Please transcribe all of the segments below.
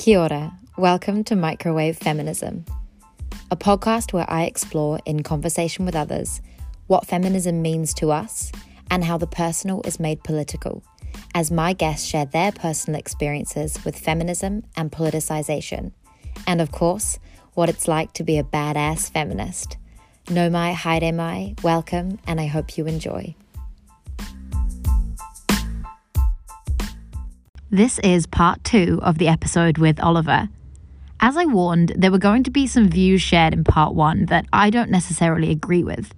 Kia ora. Welcome to Microwave Feminism, a podcast where I explore, in conversation with others, what feminism means to us and how the personal is made political, as my guests share their personal experiences with feminism and politicization, and of course, what it's like to be a badass feminist. Nau mai, haere mai, welcome, and I hope you enjoy. This is part two of the episode with Oliver. As I warned, there were going to be some views shared in part one that I don't necessarily agree with.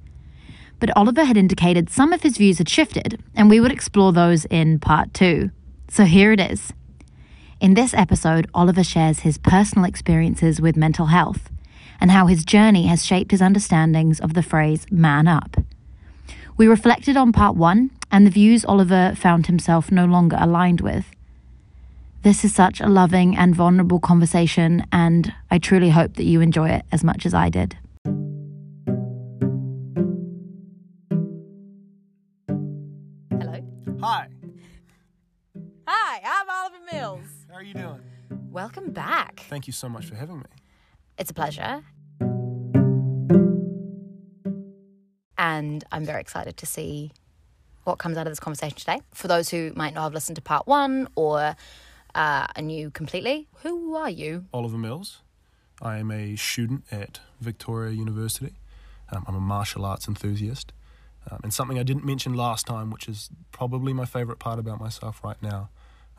But Oliver had indicated some of his views had shifted, and we would explore those in part two. So here it is. In this episode, Oliver shares his personal experiences with mental health and how his journey has shaped his understandings of the phrase man up. We reflected on part one and the views Oliver found himself no longer aligned with. This is such a loving and vulnerable conversation, and I truly hope that you enjoy it as much as I did. Hello. Hi, Hi, I'm Oliver Mills. how are you doing? Welcome back. Thank you so much for having me. It's a pleasure. And I'm very excited to see what comes out of this conversation today. For those who might not have listened to part one or uh, are new completely, who are you? Oliver Mills. I am a student at Victoria University. Um, I'm a martial arts enthusiast. Um, and something I didn't mention last time, which is probably my favourite part about myself right now.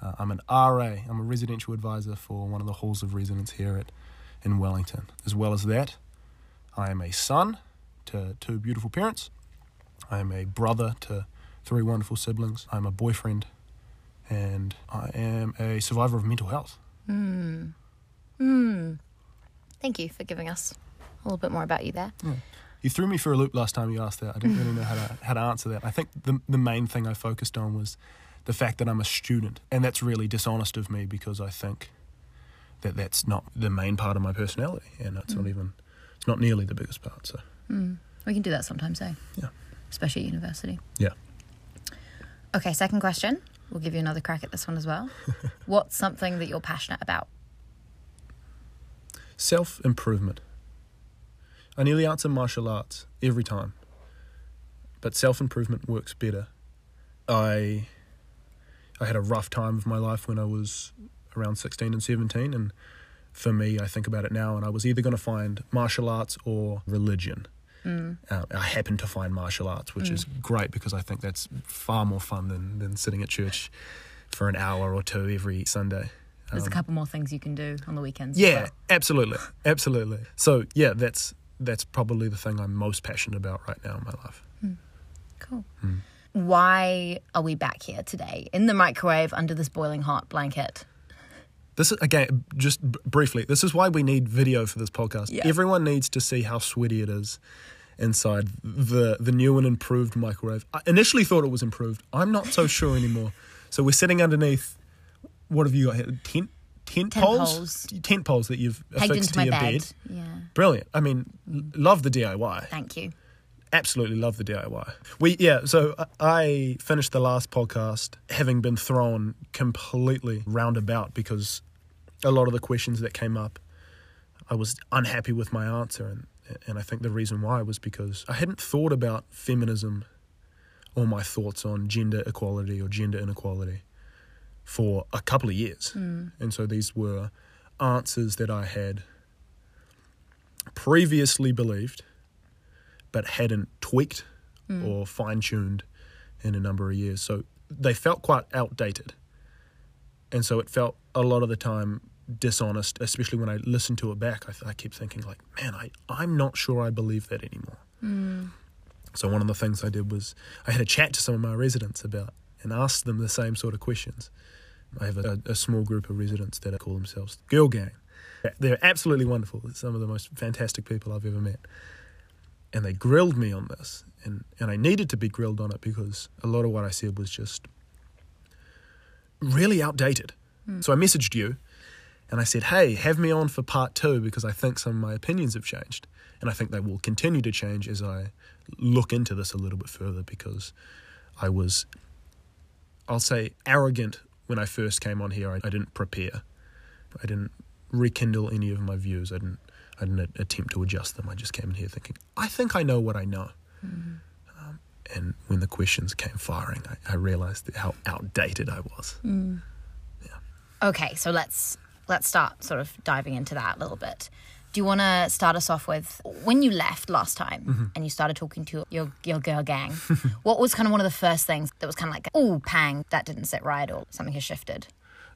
Uh, I'm an RA. I'm a residential advisor for one of the halls of residence here at in Wellington. As well as that, I am a son to two beautiful parents. I am a brother to three wonderful siblings. I'm a boyfriend, and I am a survivor of mental health. Hmm. Hmm. Thank you for giving us a little bit more about you there. Yeah. You threw me for a loop last time you asked that. I didn't really know how to how to answer that. I think the the main thing I focused on was the fact that I'm a student, and that's really dishonest of me because I think that that's not the main part of my personality, and it's not even it's not nearly the biggest part. So We can do that sometimes, eh? Yeah. Especially at university. yeah, Okay, second question. We'll give you another crack at this one as well. What's something that you're passionate about? self improvement. I nearly answer martial arts every time, but self improvement works better. I I had a rough time of my life when I was around 16 and 17 and for me I think about it now and I was either going to find martial arts or religion. Mm. Uh, I happen to find martial arts, which is mm. great because I think that's far more fun than, than sitting at church for an hour or two every Sunday. There's a um, couple more things you can do on the weekends. Yeah, well. absolutely, absolutely. So yeah, that's that's probably the thing I'm most passionate about right now in my life. Hmm. Cool. Hmm. Why are we back here today in the microwave under this boiling hot blanket? This is again, just b- briefly. This is why we need video for this podcast. Yeah. Everyone needs to see how sweaty it is inside the the new and improved microwave. I initially thought it was improved. I'm not so sure anymore. So we're sitting underneath. What have you got here? Tent tent, Tent poles? poles. Tent poles that you've Pegged affixed to your bed. bed. Yeah. Brilliant. I mean, l- love the DIY. Thank you. Absolutely love the DIY. We yeah, so I- finished the last podcast having been thrown completely roundabout because a lot of the questions that came up I was unhappy with my answer and and I think the reason why was because I hadn't thought about feminism or my thoughts on gender equality or gender inequality for a couple of years. Hmm. And so these were answers that I had previously believed but hadn't tweaked hmm. or fine tuned in a number of years. So they felt quite outdated. And so it felt a lot of the time dishonest, especially when I listened to it back. I, I keep thinking, like, man, I, I'm not sure I believe that anymore. Hmm. So one of the things I did was I had a chat to some of my residents about and asked them the same sort of questions. I have a, a small group of residents that I call themselves Girl Gang. They're absolutely wonderful. They're some of the most fantastic people I've ever met and they grilled me on this and, and I needed to be grilled on it because a lot of what I said was just really outdated. Hmm. So I messaged you and I said, Hey, have me on for part two because I think some of my opinions have changed. And I think they will continue to change as I look into this a little bit further because I was, I'll say, arrogant when I first came on here. I, I didn't prepare I didn't rekindle any of my views. I didn't. I didn't attempt to adjust them. I just came in here thinking, I think I know what I know. Mm-hmm. Um, and when the questions came firing, I, I realized how outdated I was. Mm. Yeah. Okay, so let's let's start sort of diving into that a little bit. Do you want to start us off with when you left last time mm-hmm. and you started talking to your your girl gang? what was kind of one of the first things that was kind of like, oh, pang, that didn't sit right, or something has shifted?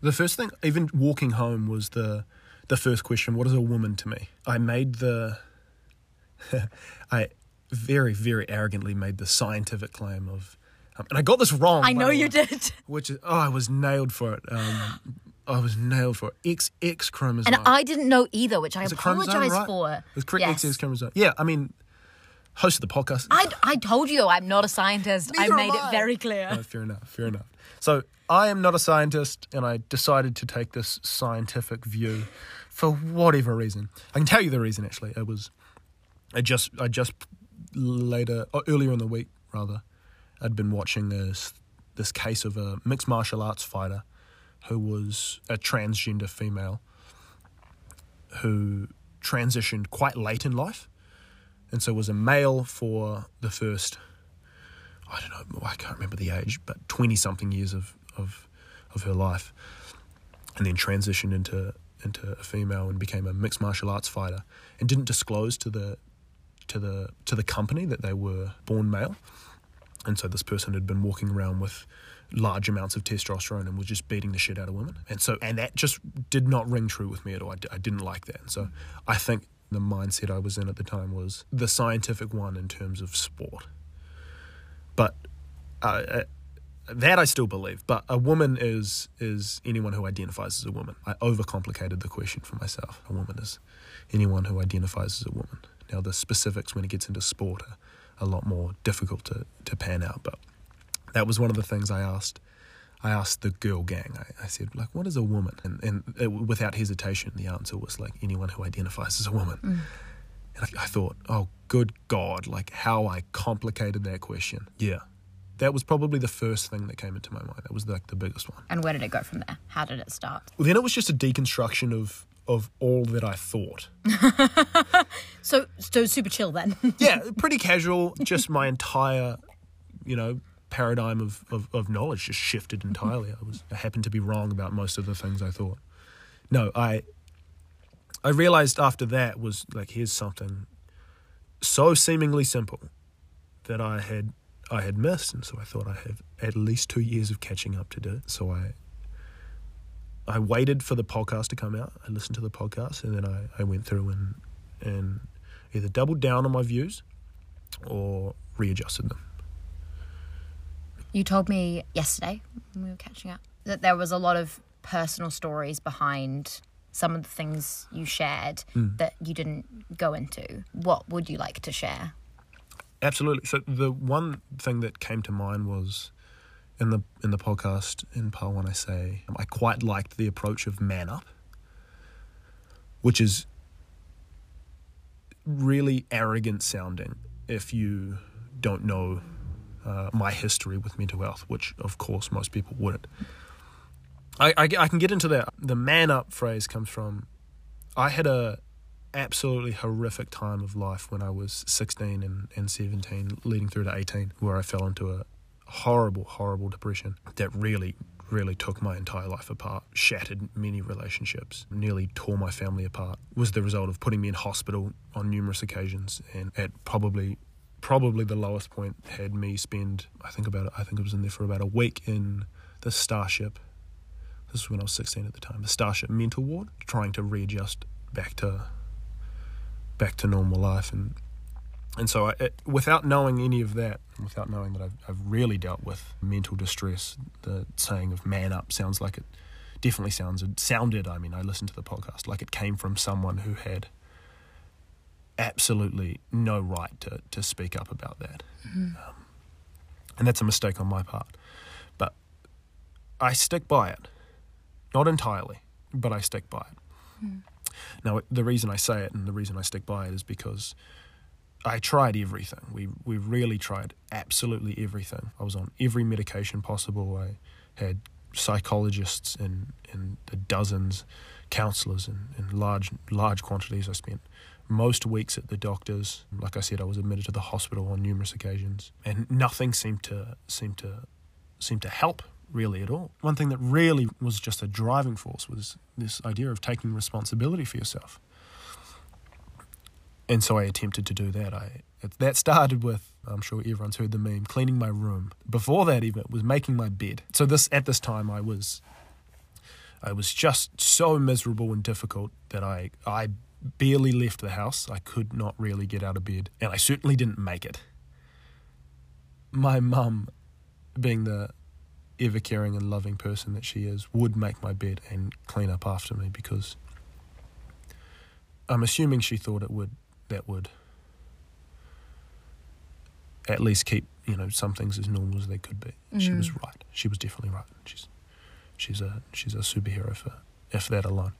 The first thing, even walking home, was the the first question: What is a woman to me? I made the, I very very arrogantly made the scientific claim of, um, and I got this wrong. I know you did, Which is, oh, I was nailed for it. Um, I was nailed for it. X X chromosome. and I didn't know either, which I Is it chromosome, apologize right? for. It's correct. Yes. X X chromosome. Yeah, I mean, host of the podcast. I, I told you I'm not a scientist. I made am it very clear. No, fair enough. Fair enough. So I am not a scientist, and I decided to take this scientific view for whatever reason. I can tell you the reason. Actually, it was I just I just later or earlier in the week rather, I'd been watching this this case of a mixed martial arts fighter who was a transgender female who transitioned quite late in life, and so was a male for the first I don't know, I can't remember the age, but 20 something years of, of, of her life. And then transitioned into, into a female and became a mixed martial arts fighter and didn't disclose to the, to the, to the company that they were born male. And so this person had been walking around with large amounts of testosterone and was just beating the shit out of women. And so, and that just did not ring true with me at all. I, d- I didn't like that. And so I think the mindset I was in at the time was the scientific one in terms of sport but uh, that I still believe. But a woman is is anyone who identifies as a woman. I overcomplicated the question for myself. A woman is anyone who identifies as a woman. Now the specifics when it gets into sport are a lot more difficult to, to pan out. But that was one of the things I asked. I asked the girl gang. I, I said, like, what is a woman? And and it, without hesitation, the answer was like anyone who identifies as a woman. Mm. And I, I thought, oh, good God, like how I complicated that question. Yeah. That was probably the first thing that came into my mind. That was like the biggest one. And where did it go from there? How did it start? Well, then it was just a deconstruction of of all that I thought. So, so super chill then. Yeah, pretty casual. Just my entire, you know, paradigm of, of, of knowledge just shifted entirely. I was I happened to be wrong about most of the things I thought. No, I I realized after that was like here's something so seemingly simple that I had I had missed, and so I thought I have at least two years of catching up to do. So I I waited for the podcast to come out. I listened to the podcast, and then I, I went through and and either doubled down on my views or readjusted them. You told me yesterday when we were catching up that there was a lot of personal stories behind some of the things you shared mm. that you didn't go into. What would you like to share? Absolutely. So the one thing that came to mind was in the in the podcast in part one I say I quite liked the approach of man up, which is really arrogant sounding if you don't know uh, my history with mental health, which of course most people wouldn't. I, I, I can get into that. The man up phrase comes from I had a absolutely horrific time of life when I was 16 and, and 17, leading through to 18, where I fell into a horrible, horrible depression that really, really took my entire life apart, shattered many relationships, nearly tore my family apart. Was the result of putting me in hospital on numerous occasions, and at probably, probably the lowest point had me spend, I think about I think it was in there for about a week in the Starship. This was when I was 16 at the time. The Starship mental ward, trying to readjust back to back to normal life. And and so I, it, without knowing any of that without knowing that I've, I've really dealt with mental distress the saying of man up sounds like it definitely sounds it sounded I mean I listened to the podcast like it came from someone who had absolutely no right to, to speak up about that. Um, and that's a mistake on my part. But I stick by it. Not entirely but I stick by it now, the reason I say it and the reason I stick by it is because I tried everything. We we really tried absolutely everything. I was on every medication possible. I had psychologists and the dozens, counselors in, in large large quantities. I spent most weeks at the doctors. Like I said, I was admitted to the hospital on numerous occasions, and nothing seemed to seem to seem to help really at all. One thing that really was just a driving force was this idea of taking responsibility for yourself. And so I attempted to do that. I that started with I'm sure everyone's heard the meme cleaning my room. Before that even it was making my bed. So this at this time I was I was just so miserable and difficult that I I barely left the house. I could not really get out of bed, and I certainly didn't make it. My mum, being the ever caring and loving person that she is, would make my bed and clean up after me because I'm assuming she thought it would that would at least keep you know some things as normal as they could be. She was mm. right. She was definitely right. She's she's a she's a superhero for if that alone.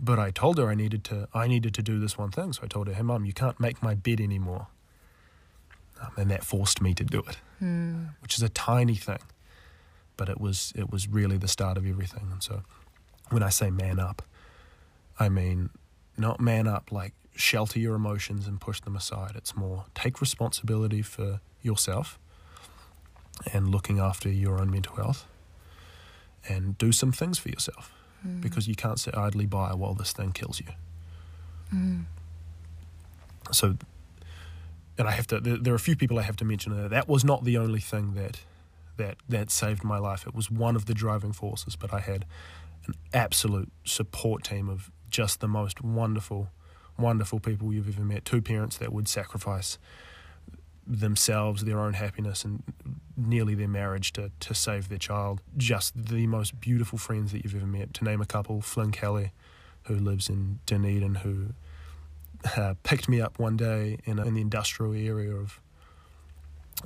But I told her I needed to I needed to do this one thing. So I told her, "Hey, mum, you can't make my bed anymore." Um, and that forced me to do it, hmm. which is a tiny thing, but it was it was really the start of everything. And so, when I say man up, I mean not man up like shelter your emotions and push them aside. It's more take responsibility for yourself and looking after your own mental health and do some things for yourself hmm. because you can't sit idly by while this thing kills you. Hmm. So, and I have to. There, there are a few people I have to mention. That, that was not the only thing that that that saved my life. It was one of the driving forces, but I had an absolute support team of just the most wonderful, wonderful people you've ever met. Two parents that would sacrifice themselves, their own happiness, and nearly their marriage to, to save their child. Just the most beautiful friends that you've ever met. To name a couple, Flynn Kelly, who lives in Dunedin, who uh, picked me up one day in, in the industrial area of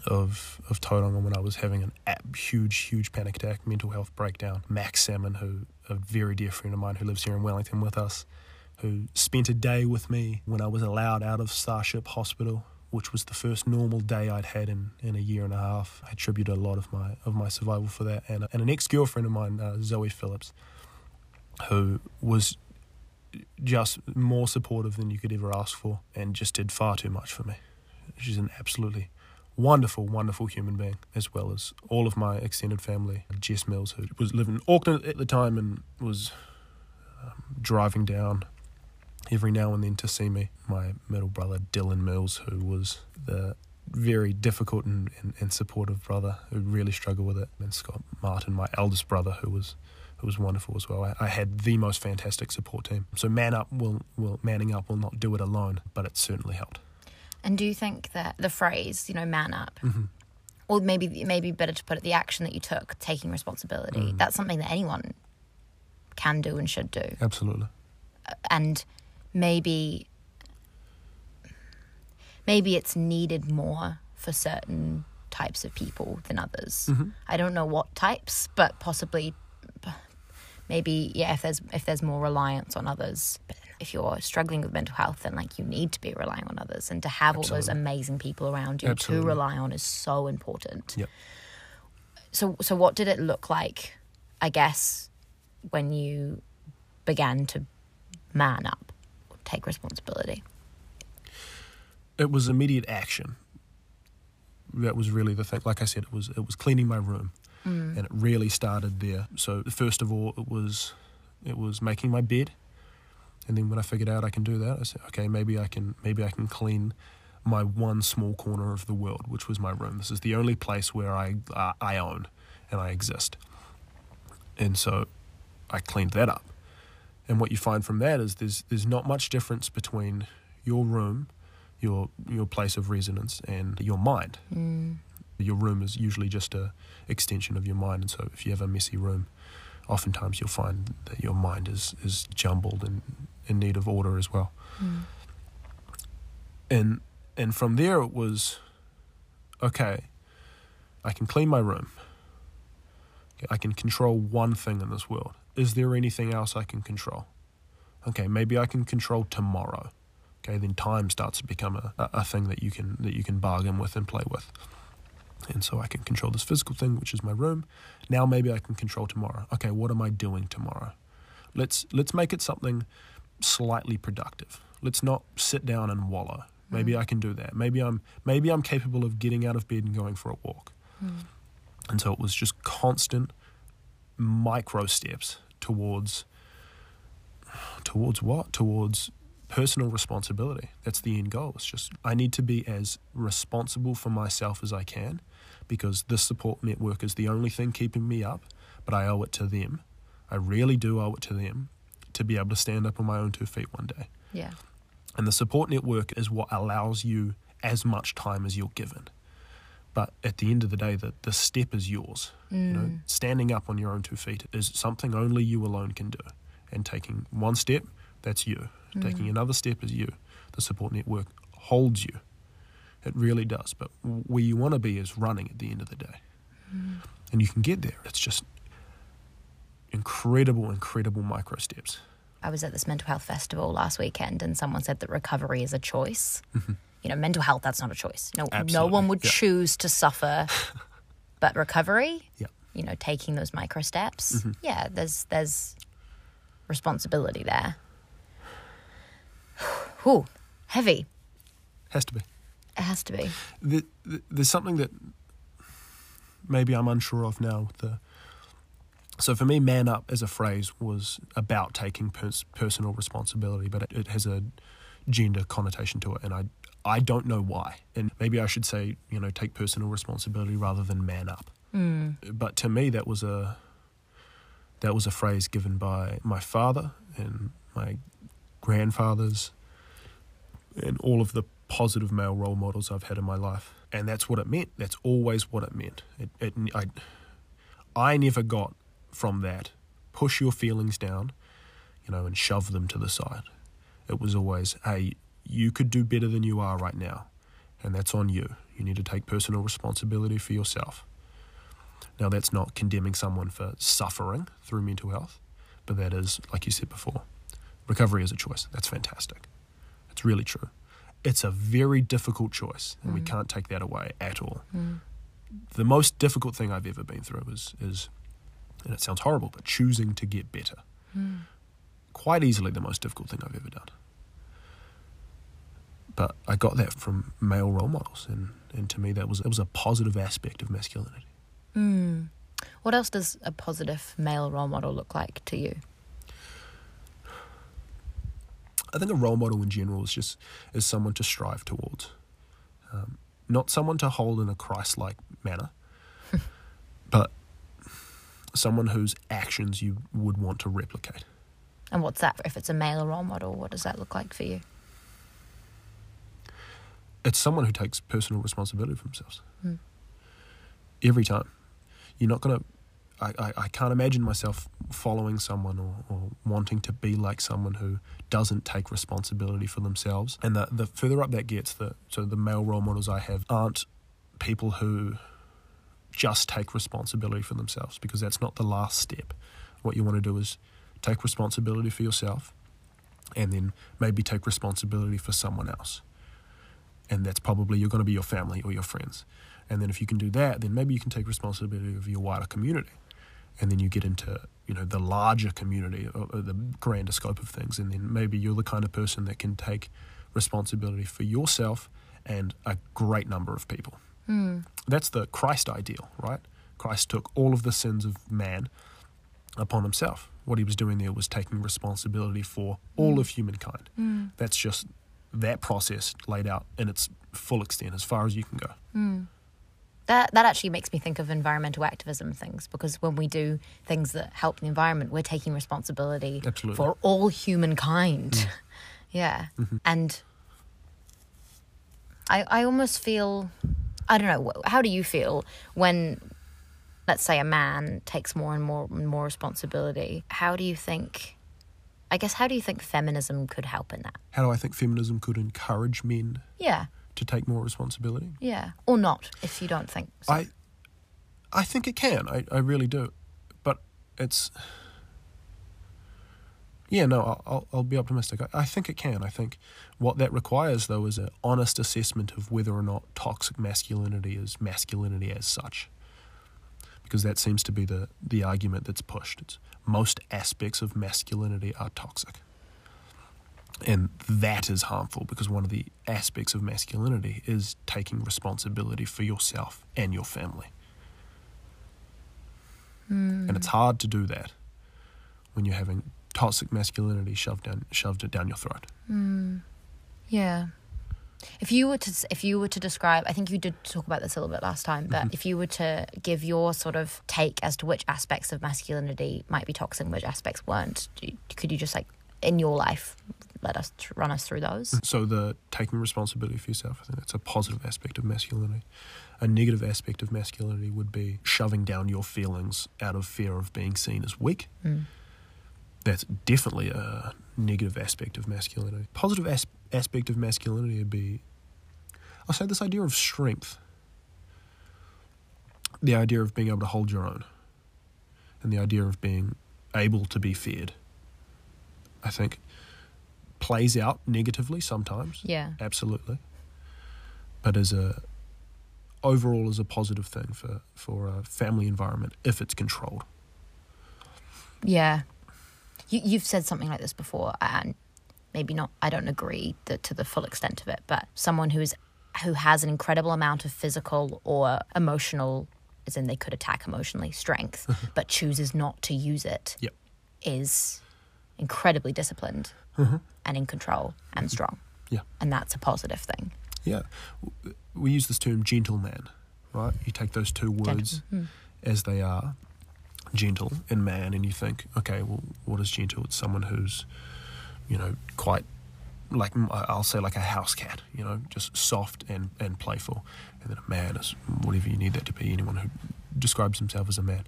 of of Tauranga when I was having an ab- huge, huge panic attack, mental health breakdown. Max Salmon, who a very dear friend of mine who lives here in Wellington with us, who spent a day with me when I was allowed out of Starship Hospital, which was the first normal day I'd had in, in a year and a half. I attribute a lot of my of my survival for that, and and an ex girlfriend of mine, uh, Zoe Phillips, who was just more supportive than you could ever ask for, and just did far too much for me. She's an absolutely wonderful, wonderful human being, as well as all of my extended family. Jess Mills, who was living in Auckland at the time and was um, driving down every now and then to see me. My middle brother, Dylan Mills, who was the very difficult and, and, and supportive brother who really struggled with it. And Scott Martin, my eldest brother, who was who was wonderful as well. I, I had the most fantastic support team. So man up will, will manning up will not do it alone, but it certainly helped. And do you think that the phrase, you know, man up, Mm-hmm. or maybe maybe better to put it, the action that you took, taking responsibility, Mm. that's something that anyone can do and should do. Absolutely. And maybe maybe it's needed more for certain types of people than others. Mm-hmm. I don't know what types, but possibly maybe yeah if there's if there's more reliance on others but if you're struggling with mental health then like you need to be relying on others and to have all those amazing people around you Absolutely. to rely on is so important Yep. so so what did it look like i guess when you began to man up take responsibility it was immediate action. That was really the thing. Like I said, it was it was cleaning my room, and it really started there. So first of all, it was it was making my bed, and then when I figured out I can do that, I said, okay, maybe I can maybe I can clean my one small corner of the world, which was my room. This is the only place where I uh, I own and I exist, and so I cleaned that up. And what you find from that is there's there's not much difference between your room your your place of residence and your mind. Your room is usually just a extension of your mind, and so if you have a messy room, oftentimes you'll find that your mind is is jumbled and in need of order as well. Hmm. And and from there it was okay. I can clean my room. I can control one thing in this world. Is there anything else I can control? Okay, maybe I can control tomorrow okay then time starts to become a, a, a thing that you can that you can bargain with and play with And so I can control this physical thing, which is my room. Now maybe I can control tomorrow. Okay, what am I doing tomorrow? Let's let's make it something slightly productive. Let's not sit down and wallow. Maybe mm. I can do that. Maybe I'm maybe I'm capable of getting out of bed and going for a walk. Mm. And so it was just constant micro steps towards towards what? Towards personal responsibility. That's the end goal. It's just I need to be as responsible for myself as I can because this support network is the only thing keeping me up, but I owe it to them. I really do owe it to them to be able to stand up on my own two feet one day. Yeah. And the support network is what allows you as much time as you're given. But at the end of the day, the, the step is yours. You know, mm. standing up on your own two feet is something only you alone can do. And taking one step, that's you. Mm. Taking another step is you. The support network holds you. It really does. But where you want to be is running at the end of the day. And you can get there. It's just incredible, incredible micro steps. I was at this mental health festival last weekend and someone said that recovery is a choice. Mm-hmm. You know, mental health, that's not a choice. No, no one would yeah. choose to suffer. but recovery, Yeah. you know, taking those micro steps, mm-hmm. yeah, there's there's responsibility there. Whew, heavy. Has to be. It has to be. the, the, there's something that maybe I'm unsure of now. The so for me, "man up" as a phrase was about taking pers- personal responsibility, but it, it has a gender connotation to it, and I I don't know why. And maybe I should say, you know, take personal responsibility rather than "man up." Hmm. But to me, that was a that was a phrase given by my father and my grandfathers and all of the positive male role models I've had in my life. And that's what it meant. That's always what it meant. It, it, I, I never got from that, push your feelings down, you know, and shove them to the side. It was always, hey, you could do better than you are right now. And that's on you. You need to take personal responsibility for yourself. Now, that's not condemning someone for suffering through mental health, but that is, like you said before, recovery is a choice. That's fantastic. It's really true. It's a very difficult choice, and we mm. can't take that away at all. Mm. The most difficult thing I've ever been through is, is, and it sounds horrible, but choosing to get better. Mm. Quite easily the most difficult thing I've ever done. But I got that from male role models, and, and to me that was it was a positive aspect of masculinity. What else does a positive male role model look like to you? I think a role model in general is just is someone to strive towards, um, not someone to hold in a Christ-like manner, but someone whose actions you would want to replicate. And what's that? If it's a male role model, what does that look like for you? It's someone who takes personal responsibility for themselves every time. You're not gonna. I, I, I can't imagine myself following someone or, or wanting to be like someone who doesn't take responsibility for themselves. And the, the further up that gets, the so the male role models I have aren't people who just take responsibility for themselves because that's not the last step. What you want to do is take responsibility for yourself and then maybe take responsibility for someone else. And that's probably you're going to be your family or your friends. And then if you can do that, then maybe you can take responsibility of your wider community. And then you get into, you know, the larger community or, or the grander scope of things. And then maybe you're the kind of person that can take responsibility for yourself and a great number of people. Hmm. That's the Christ ideal, right? Christ took all of the sins of man upon himself. What he was doing there was taking responsibility for all hmm. of humankind. Hmm. That's just that process laid out in its full extent, as far as you can go. That that actually makes me think of environmental activism things because when we do things that help the environment, we're taking responsibility Absolutely. for all humankind. yeah. Mm-hmm. And I I almost feel I don't know, how do you feel when let's say a man takes more and more and more responsibility? How do you think I guess how do you think feminism could help in that? How do I think feminism could encourage men Yeah. To take more responsibility? Yeah. Or not if you don't think so. I I think it can. I, I really do. But it's Yeah, no, I'll, I'll, I'll be optimistic. I, I think it can. I think what that requires, though, is an honest assessment of whether or not toxic masculinity is masculinity as such. Because that seems to be the, the argument that's pushed. It's most aspects of masculinity are toxic. And that is harmful because one of the aspects of masculinity is taking responsibility for yourself and your family. Hmm. And it's hard to do that when you're having toxic masculinity shoved down shoved down your throat. Hmm. Yeah. If you were to if you were to describe, I think you did talk about this a little bit last time, but mm-hmm. if you were to give your sort of take as to which aspects of masculinity might be toxic and which aspects weren't, could you just like in your life let us tr- run us through those? So the taking responsibility for yourself, I think that's a positive aspect of masculinity. A negative aspect of masculinity would be shoving down your feelings out of fear of being seen as weak. Mm. That's definitely a negative aspect of masculinity. Positive as- aspect of masculinity would be, I'll say, this idea of strength. The idea of being able to hold your own, and the idea of being able to be feared. I think plays out negatively sometimes Yeah. absolutely. But as a overall as a positive thing for for a family environment if it's controlled. Yeah. You, you've said something like this before, and maybe not, I don't agree that, to the full extent of it, but someone who is who has an incredible amount of physical or emotional, as in they could attack emotionally, strength, but chooses not to use it, Yep. is incredibly disciplined mm-hmm. and in control and mm-hmm. strong. Yeah. And that's a positive thing. Yeah. We use this term gentleman, right? You take those two words mm-hmm. as they are, gentle and man, and you think, okay, well, what is gentle? It's someone who's, you know, quite like I'll say like a house cat, you know, just soft and, and playful. And then a man is whatever you need that to be, anyone who describes himself as a man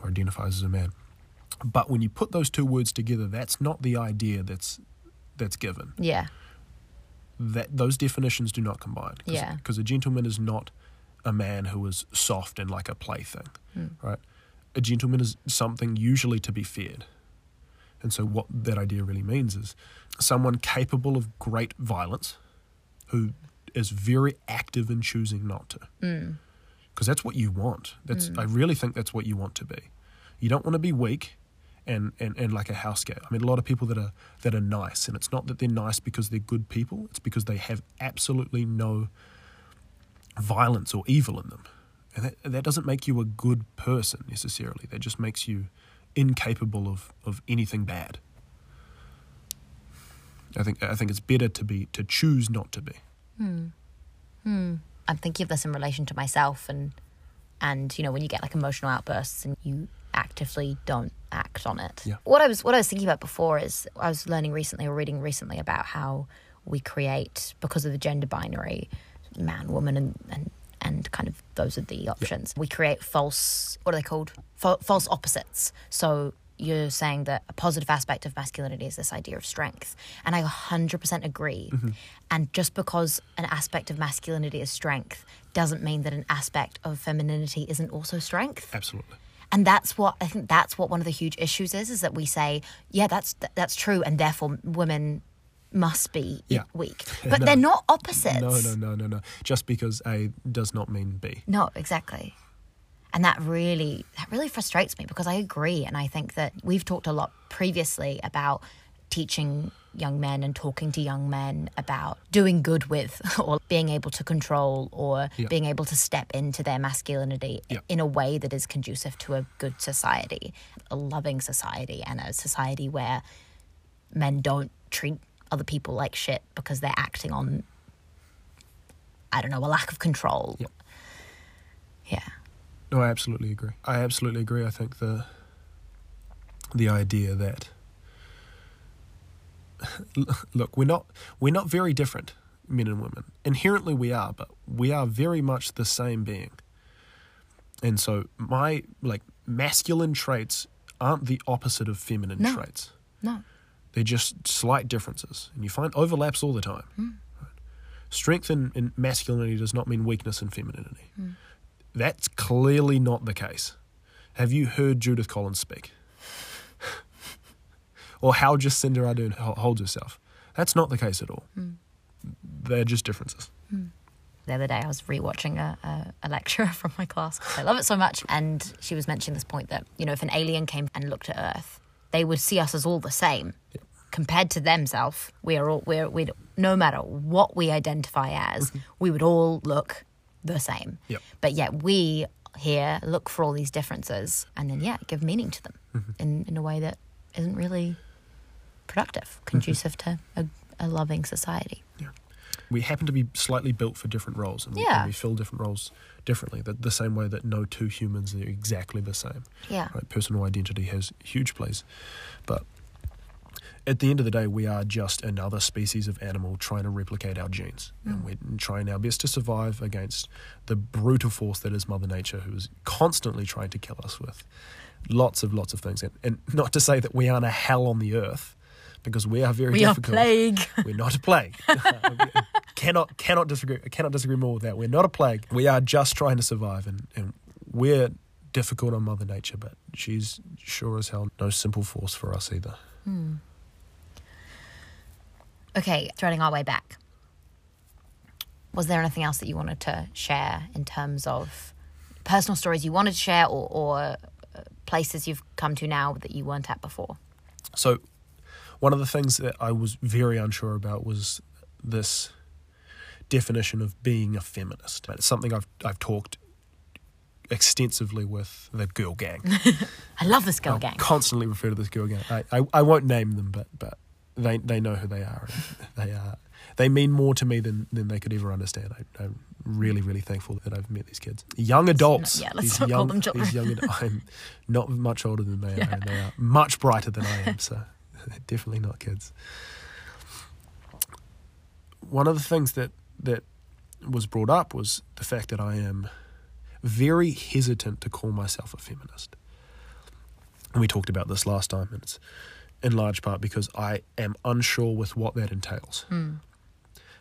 or identifies as a man. But when you put those two words together, that's not the idea that's that's given Yeah. that those definitions do not combine. Cause, Yeah. Because a gentleman is not a man who is soft and like a plaything, hmm. right? A gentleman is something usually to be feared. And so what that idea really means is someone capable of great violence who is very active in choosing not to. Hmm. Because that's what you want. That's hmm. I really think that's what you want to be. You don't want to be weak and, and, and like a house cat. I mean, a lot of people that are that are nice, and it's not that they're nice because they're good people. It's because they have absolutely no violence or evil in them, and that that doesn't make you a good person necessarily. That just makes you incapable of, of anything bad. I think I think it's better to be to choose not to be. Hmm. Hmm. I'm thinking of this in relation to myself and and you know when you get like emotional outbursts and you actively don't act on it. Yeah. What I was what I was thinking about before is I was learning recently or reading recently about how we create because of the gender binary man woman and and and kind of those are the options. We create false what are they called? Fa- false opposites. So you're saying that a positive aspect of masculinity is this idea of strength. And I 100% agree. Mm-hmm. And just because an aspect of masculinity is strength doesn't mean that an aspect of femininity isn't also strength. Absolutely. And that's what I think that's what one of the huge issues is is that we say, yeah, that's that's true and therefore women must be Yeah. weak. But No. they're not opposites. No, no, no, no, no. Just because A does not mean B. No, exactly. And that really that really frustrates me because I agree and I think that we've talked a lot previously about teaching young men and talking to young men about doing good with or being able to control or Yeah. being able to step into their masculinity Yeah. in a way that is conducive to a good society, a loving society and a society where men don't treat other people like shit because they're acting on I don't know, a lack of control. Yeah. Yeah. No, I absolutely agree. I absolutely agree. I think the the idea that look, we're not we're not very different, men and women. Inherently, we are, but we are very much the same being. And so, my like masculine traits aren't the opposite of feminine No. traits. No. They're just slight differences, and you find overlaps all the time. Hmm. Right? Strength in, in masculinity does not mean weakness in femininity. Hmm. That's clearly not the case. Have you heard Judith Collins speak? Or how Jacinda Ardern ho- holds herself. That's not the case at all. Hmm. They're just differences. Hmm. the other day I was rewatching a, a, a lecture from my class 'cause I love it so much. And she was mentioning this point that, you know, if an alien came and looked at Earth, they would see us as all the same. Compared to themselves, we are all, we're, we'd, no matter what we identify as, mm-hmm. we would all look the same. Yep. But yet we here look for all these differences and then, yeah, give meaning to them mm-hmm. in, in a way that isn't really productive, mm-hmm. conducive to a, a loving society. Yeah. We happen to be slightly built for different roles, and we, Yeah. and we fill different roles differently. The, the same way that no two humans are exactly the same. Yeah. Right? Personal identity has huge place, but at the end of the day, we are just another species of animal trying to replicate our genes, and mm. we're trying our best to survive against the brutal force that is Mother Nature, who is constantly trying to kill us with lots of lots of things. And, and not to say that we aren't a hell on the earth, because we are very We are difficult. plague. We're not a plague. cannot cannot disagree. Cannot disagree more with that. We're not a plague. We are just trying to survive, and, and we're difficult on Mother Nature, but she's sure as hell no simple force for us either. Okay, threading our way back. Was there anything else that you wanted to share in terms of personal stories you wanted to share or, or uh, places you've come to now that you weren't at before? So, one of the things that I was very unsure about was this definition of being a feminist. It's something I've I've talked extensively with the girl gang. I love this girl I'll gang. constantly refer to this girl gang. I, I, I won't name them, but but they they know who they are. They are they mean more to me than, than they could ever understand. I, I'm really really thankful that I've met these kids, young adults. yeah, let's not call young, them children. These young, I'm not much older than they are, and they are much brighter than I am. So definitely not kids. One of the things that that was brought up was the fact that I am very hesitant to call myself a feminist. And we talked about this last time, and it's in large part because I am unsure with what that entails.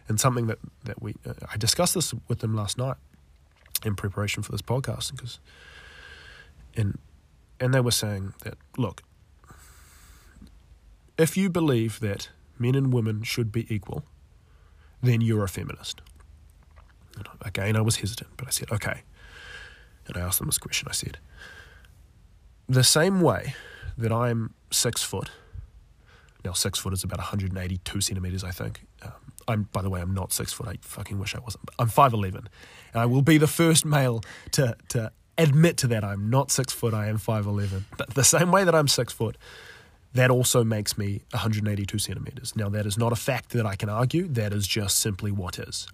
And something that that we uh, I discussed this with them last night in preparation for this podcast, because and and they were saying that look, if you believe that men and women should be equal, then you're a feminist. And again, I was hesitant, but I said, okay. And I asked them this question. I said, the same way that I'm six foot, now six foot is about 182 centimeters, I think. Um, I'm, by the way, I'm not six foot. I fucking wish I wasn't. I'm 5'11. And I will be the first male to, to admit to that. I'm not six foot, I am 5'11. But the same way that I'm six foot, that also makes me 182 centimeters. Now, that is not a fact that I can argue, that is just simply what is.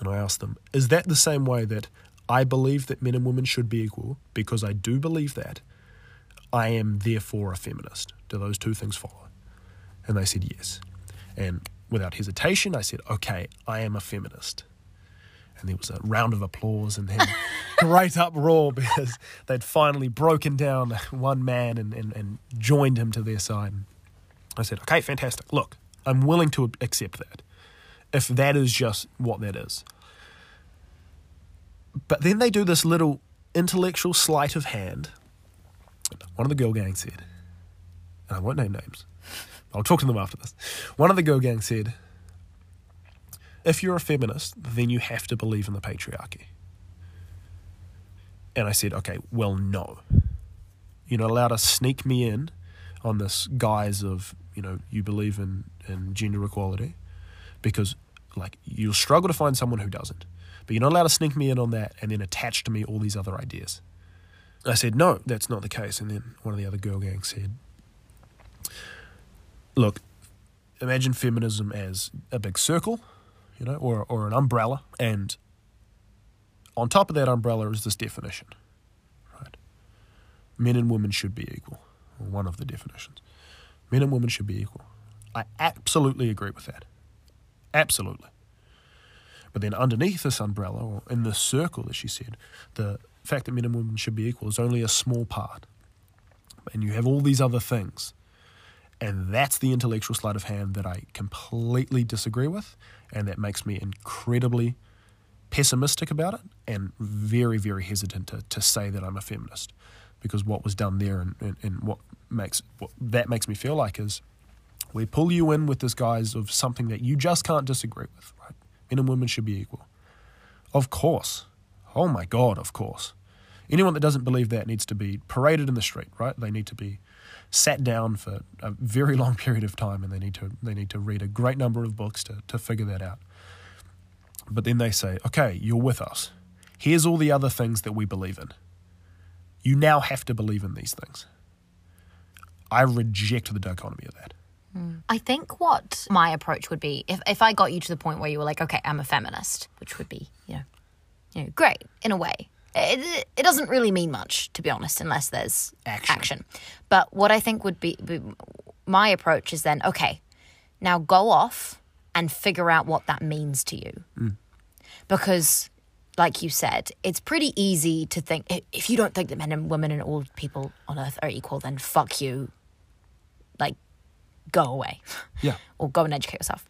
And I asked them, is that the same way that I believe that men and women should be equal? Because I do believe that. I am therefore a feminist. Do those two things follow? And they said yes. And without hesitation, I said, okay, I am a feminist. And there was a round of applause and then great uproar because they'd finally broken down one man and, and, and joined him to their side. I said, okay, fantastic. Look, I'm willing to accept that if that is just what that is. But then they do this little intellectual sleight of hand. One of the girl gang said, and I won't name names, I'll talk to them after this. One of the girl gang said, if you're a feminist, then you have to believe in the patriarchy. And I said, okay, well, no. You're not allowed to sneak me in on this guise of, you know, you believe in, in gender equality because, like, you'll struggle to find someone who doesn't. But you're not allowed to sneak me in on that and then attach to me all these other ideas. I said, no, that's not the case. And then one of the other girl gangs said, look, imagine feminism as a big circle, you know, or, or an umbrella. And on top of that umbrella is this definition, right? Men and women should be equal, one of the definitions. Men and women should be equal. I absolutely agree with that. Absolutely. But then underneath this umbrella, or in this circle, as she said, the fact that men and women should be equal is only a small part. And you have all these other things. And that's the intellectual sleight of hand that I completely disagree with, and that makes me incredibly pessimistic about it and very, very hesitant to, to say that I'm a feminist. Because what was done there and, and, and what makes what that makes me feel like is we pull you in with this guise of something that you just can't disagree with. Right? Men and women should be equal. Of course. Oh my God, of course. Anyone that doesn't believe that needs to be paraded in the street, right? They need to be sat down for a very long period of time and they need to they need to read a great number of books to, to figure that out. But then they say, okay, you're with us. Here's all the other things that we believe in. You now have to believe in these things. I reject the dichotomy of that. I think what my approach would be if, if I got you to the point where you were like, okay, I'm a feminist, which would be, you know, you know great in a way. It, it doesn't really mean much, to be honest, unless there's Action. But what I think would be, be my approach is then, okay, now go off and figure out what that means to you. Mm. Because, like you said, it's pretty easy to think if you don't think that men and women and all people on earth are equal, then fuck you. Like, go away Yeah. or go and educate yourself.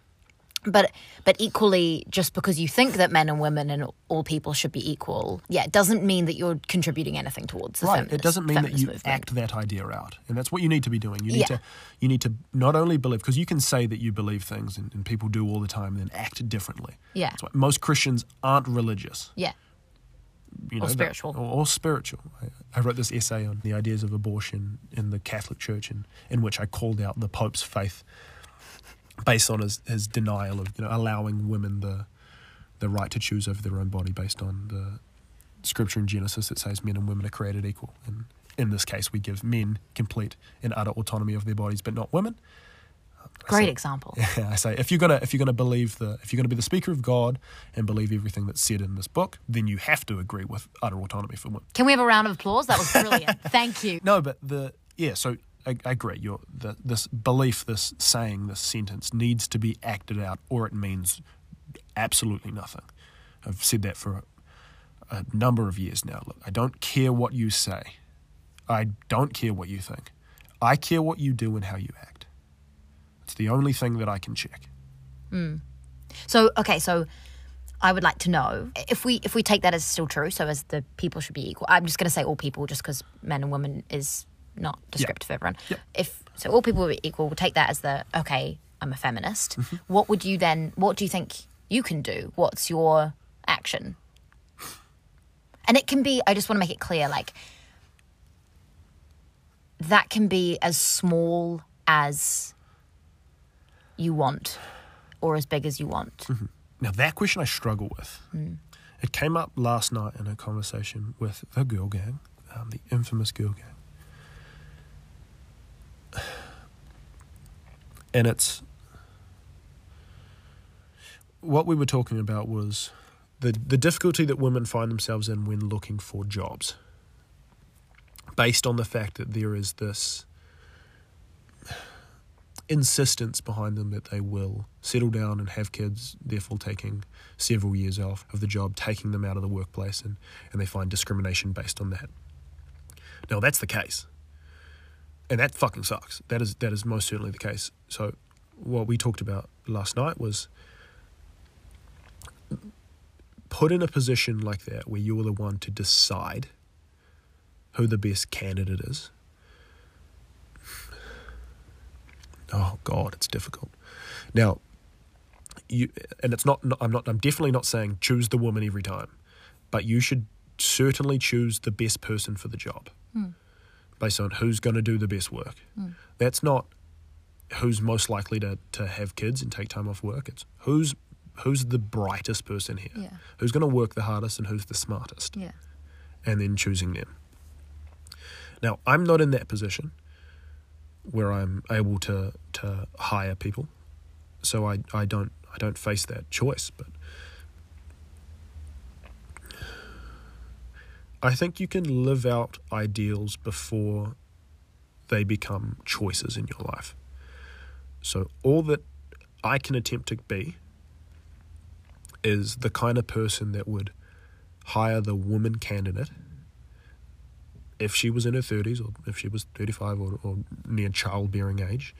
But but equally, just because you think that men and women and all people should be equal, yeah, it doesn't mean that you're contributing anything towards the Right. feminist, it doesn't mean that you movement. act that idea out. And that's what you need to be doing. You need Yeah. to you need to not only believe because you can say that you believe things and, and people do all the time and then act differently. Yeah. That's why most Christians aren't religious. Yeah, you Or know, that- spiritual. or, or spiritual. I, I wrote this essay on the ideas of abortion in the Catholic Church, in, in which I called out the Pope's faith based on his, his denial of you know allowing women the the right to choose over their own body based on the scripture in Genesis that says men and women are created equal. And in this case, we give men complete and utter autonomy of their bodies, but not women. I great say- example. yeah, I say if you're gonna if you're gonna believe the if you're gonna be the speaker of God and believe everything that's said in this book, then you have to agree with utter autonomy for women. Can we have a round of applause? That was brilliant. Thank you. No, but the yeah, so I, agree. Your the, this belief, this saying, this sentence needs to be acted out, or it means absolutely nothing. I've said that for a, a number of years now. Look, I don't care what you say. I don't care what you think. I care what you do and how you act. It's the only thing that I can check. Hmm. So okay, so I would like to know if we if we take that as still true. So as the people should be equal. I'm just going to say all people, just because men and women is not descriptive of everyone. If so, all people are equal. We'll take that as the okay. I'm a feminist. Mm-hmm. What would you then? What do you think you can do? What's your action? And it can be. I just want to make it clear, like that can be as small as you want, or as big as you want. Now, that question I struggle with. It came up last night in a conversation with the girl gang, um, the infamous girl gang. And it's. What we were talking about was the, the difficulty that women find themselves in when looking for jobs, based on the fact that there is this insistence behind them that they will settle down and have kids, therefore taking several years off of the job, taking them out of the workplace, and, and they find discrimination based on that. Now, that's the case. And that fucking sucks. That is that is most certainly the case. So, what we talked about last night was put in a position like that where you're the one to decide who the best candidate is oh god it's difficult now you and it's not i'm not i'm definitely not saying choose the woman every time but you should certainly choose the best person for the job hmm. Based on who's going to do the best work hmm. that's not who's most likely to, to have kids and take time off work it's who's who's the brightest person here Yeah. who's going to work the hardest and who's the smartest Yeah. and then choosing them. Now, I'm not in that position where I'm able to to hire people, so I, I don't I don't face that choice. But I think you can live out ideals before they become choices in your life. So all that I can attempt to be is the kind of person that would hire the woman candidate if she was in her 30s or if she was 35 or, or near childbearing age,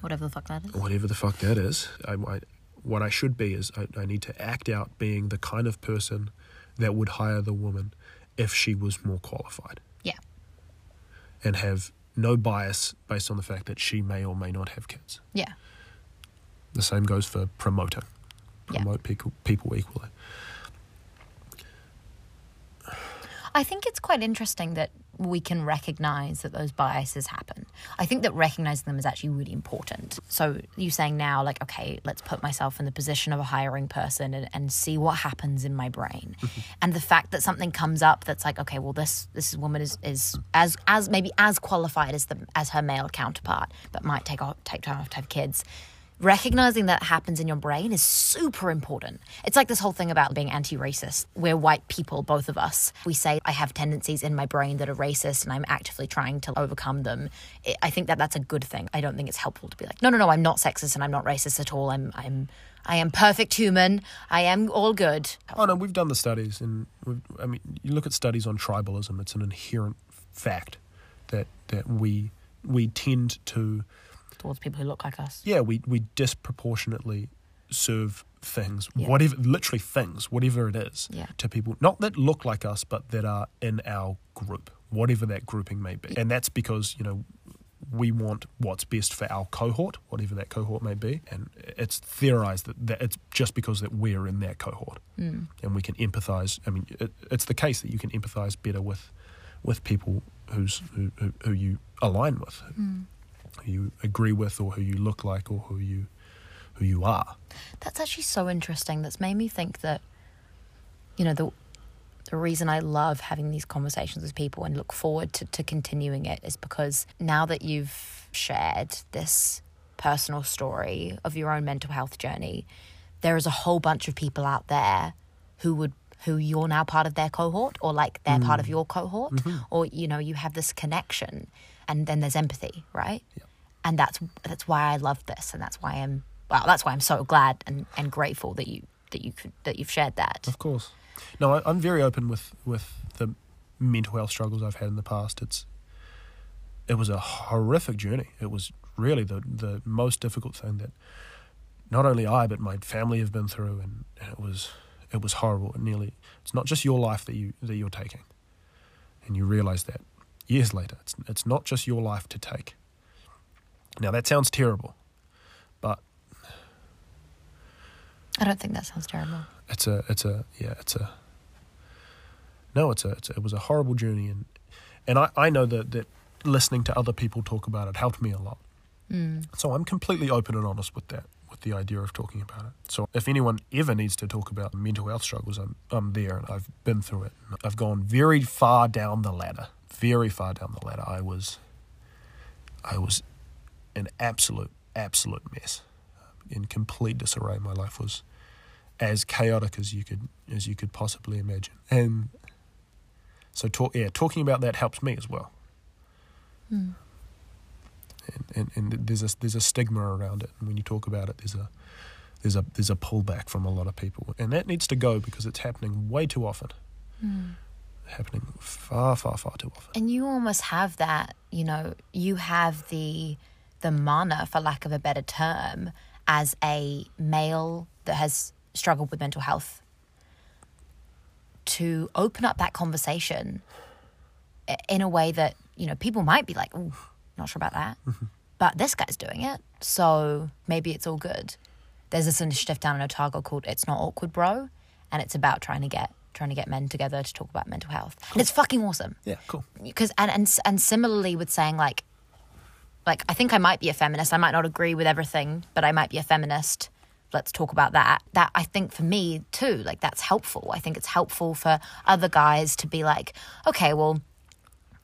Whatever the fuck that is. whatever the fuck that is. I, I, what I should be is I, I need to act out being the kind of person that would hire the woman if she was more qualified Yeah. and have no bias based on the fact that she may or may not have kids. Yeah. The same goes for promoting. Yeah. Promote people people equally. I think it's quite interesting that we can recognize that those biases happen. I think that recognizing them is actually really important. So you saying now, like, okay, let's put myself in the position of a hiring person and, and see what happens in my brain. Mm-hmm. and the fact that something comes up that's like, okay, well, this this woman is is as as maybe as qualified as the as her male counterpart, but might take off take time off to have kids recognizing that happens in your brain is super important. It's like this whole thing about being anti racist. We're white people, both of us. We say, I have tendencies in my brain that are racist and I'm actively trying to overcome them. I- think that that's a good thing. I don't think it's helpful to be like, no, no, no, I'm not sexist and I'm not racist at all. I'm, I'm, I am perfect human. I am all good. Oh no, we've done the studies, and I mean, you look at studies on tribalism. It's an inherent fact that that we we tend to Towards people who look like us. yeah we we disproportionately serve things Yeah. whatever literally things whatever it is Yeah. to people not that look like us but that are in our group whatever that grouping may be and that's because you know we want what's best for our cohort whatever that cohort may be and it's theorized that, that it's just because that we're in that cohort Hmm. and we can empathize i mean it, it's the case that you can empathize better with with people who's who, who, who you align with Hmm. Who you agree with or who you look like or who you who you are. That's actually so interesting. That's made me think that, you know, the the reason I love having these conversations with people and look forward to, to continuing it is because now that you've shared this personal story of your own mental health journey, there is a whole bunch of people out there who would who you're now part of their cohort or like they're part of mm. your cohort mm-hmm. or you know you have this connection and then there's empathy right and that's that's why I love this, and that's why I'm well, that's why I'm so glad and, and grateful that you that you could that you've shared that. Of course. No, I, I'm very open with with the mental health struggles I've had in the past. It's it was a horrific journey. It was really the the most difficult thing that not only I but my family have been through, and, and it was it was horrible. Nearly it's not just your life that you that you're taking, and you realise that years later. It's it's not just your life to take. Now that sounds terrible, but I don't think that sounds terrible. it's a it's a yeah it's a no it's a, it's a it was a horrible journey and and I, I know that that listening to other people talk about it helped me a lot. Hmm. So I'm completely open and honest with that with the idea of talking about it. So if anyone ever needs to talk about mental health struggles I'm I'm there and I've been through it. I've gone very far down the ladder very far down the ladder. I was I was an absolute absolute mess um, in complete disarray my life was as chaotic as you could as you could possibly imagine. And so talk yeah, talking about that helps me as well. Hmm. And, and, and there's a there's a stigma around it. And when you talk about it there's a there's a there's a pullback from a lot of people. And that needs to go because it's happening way too often. Hmm. Happening far, far, far too often. And you almost have that, you know, you have the the mana, for lack of a better term, as a male that has struggled with mental health to open up that conversation in a way that, you know, people might be like, oh, not sure about that. Mm-hmm. But this guy's doing it, so maybe it's all good. There's this initiative down in Otago called It's Not Awkward Bro, and it's about trying to get trying to get men together to talk about mental health. And it's fucking awesome Yeah, cool. because and, and and similarly with saying like like I think I might be a feminist. I might not agree with everything, but I might be a feminist. Let's talk about that. That I think for me too, like that's helpful. I think it's helpful for other guys to be like, okay, well,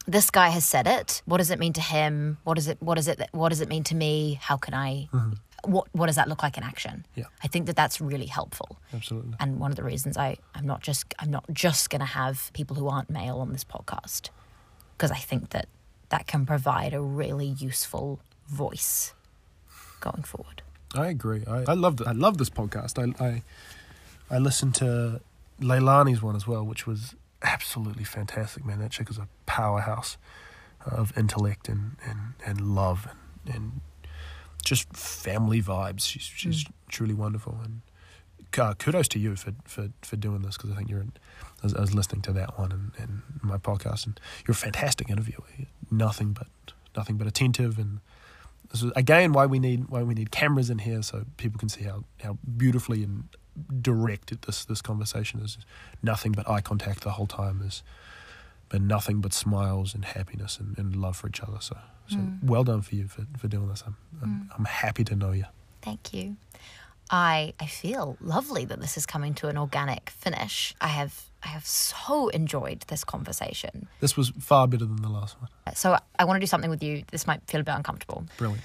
this guy has said it. What does it mean to him? What is it? What is it? What does it mean to me? How can I? Mm-hmm. What What does that look like in action? Yeah. I think that that's really helpful Absolutely. and one of the reasons I I'm not just I'm not just going to have people who aren't male on this podcast because I think that that can provide a really useful voice going forward. I agree. I, I love I love this podcast. I I, I listened to Leilani's one as well, which was absolutely fantastic. Man, that chick is a powerhouse of intellect and and, and love and, and just family vibes. She's she's mm. truly wonderful. And uh, kudos to you for for, for doing this because I think you're. I was, I was listening to that one and, and my podcast, and you're a fantastic interviewer. Nothing but nothing but attentive and this is again why we need why we need cameras in here so people can see how, how beautifully and direct this this conversation is nothing but eye contact the whole time is been nothing but smiles and happiness and, and love for each other so so well done for you for, for doing this I'm, I'm, I'm happy to know you Thank you. I I feel lovely that this is coming to an organic finish. I have I have so enjoyed this conversation. this was far better than the last one So I want to do something with you. This might feel a bit uncomfortable. brilliant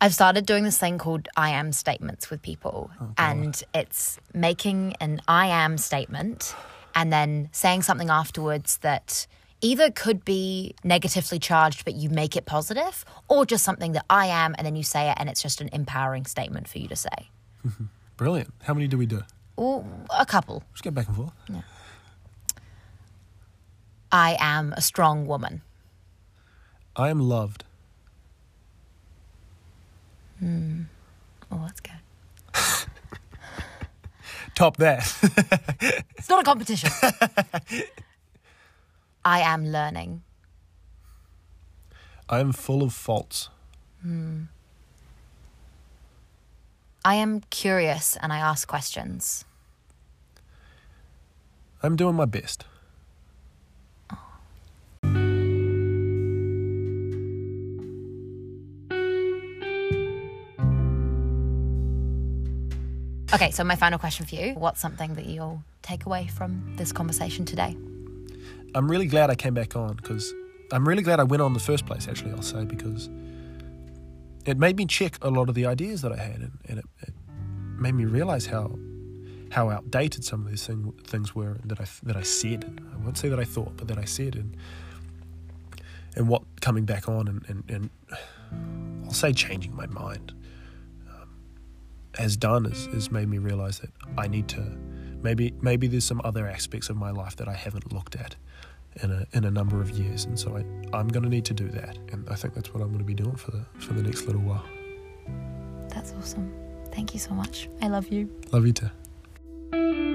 I've started doing this thing called I am statements with people. Oh, and it's making an I am statement and then saying something afterwards that either could be negatively charged, but you make it positive, or just something that I am and then you say it and it's just an empowering statement for you to say. brilliant how many do we do Or a couple. just get back and forth Yeah. I am a strong woman. I am loved Hmm. Oh, that's good. top that It's not a competition. I am learning. I am full of faults I am curious and I ask questions. I'm doing my best oh. Okay, so my final question for you. What's something that you'll take away from this conversation today? I'm really glad I came back on because I'm really glad I went on in the first place, actually, I'll say, because it made me check a lot of the ideas that I had and, and it, it made me realize how how outdated some of these thing, things were that I, that I said. I won't say that I thought, but that I said. And, and what coming back on and, and, and I'll say changing my mind um, has done is, is made me realize that I need to maybe maybe there's some other aspects of my life that I haven't looked at in a in a number of years, and so I, I'm going to need to do that, and I think that's what I'm going to be doing for the for the next little while. That's awesome. Thank you so much. I love you. Love you too.